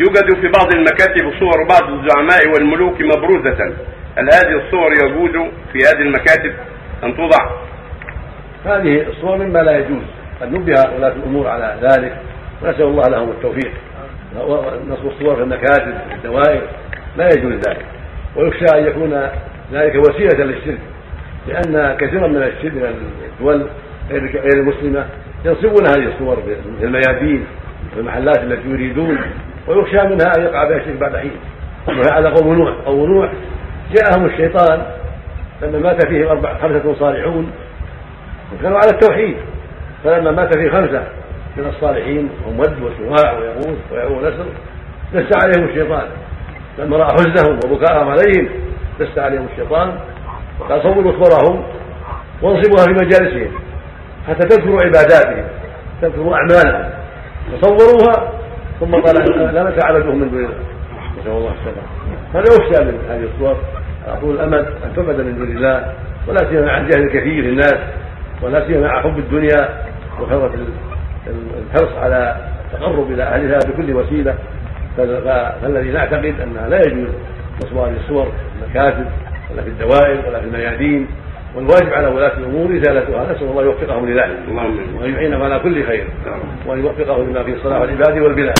يوجد في بعض المكاتب صور بعض الزعماء والملوك مبروزة. هل هذه الصور يجوز في هذه المكاتب أن توضع؟ هذه الصور مما لا يجوز. قد نبه ولاة الأمور على ذلك. ونسأل الله لهم التوفيق. نصب الصور في المكاتب في الدوائر. لا يجوز ذلك. ويخشى أن يكون ذلك وسيلة للشرك. لأن كثيرا من الشرك من الدول غير المسلمة ينصبون هذه الصور في الميادين في المحلات التي يريدون. ويخشى منها أن يقع بها الشرك بعد حين. وهذا قوم نوح. قوم نوح جاءهم الشيطان لما مات فيهم أربع خمسة صالحون وكانوا على التوحيد. فلما مات فيه خمسة من الصالحين هم ود وسواع ويغوث ويعوق نسر دس عليهم الشيطان. لما رأى حزنهم وبكاءهم عليهم دس عليهم الشيطان. وقال صوروا صورهم وانصبوها في مجالسهم حتى تذكروا عباداتهم تذكروا أعمالهم. فصوروها ثم قال لا نتعبدهم من دون الله نسأل الله السلامة. هذا يخشى من هذه الصور. على طول الأمد أن تعبد من دون الله ولا سيما مع الجهل الكثير في الناس ولا سيما مع حب الدنيا وكثرة الحرص على التقرب إلى أهلها بكل وسيلة. فالذي نعتقد أنها لا يجوز نصب هذه الصور في المكاتب ولا في الدوائر ولا في الميادين. والواجب على ولاة الأمور إزالتها. نسأل الله يوفقهم لذلك وأن يعينهم على كل خير. وأن يوفقهم لما فيه صلاح العباد والبلاد.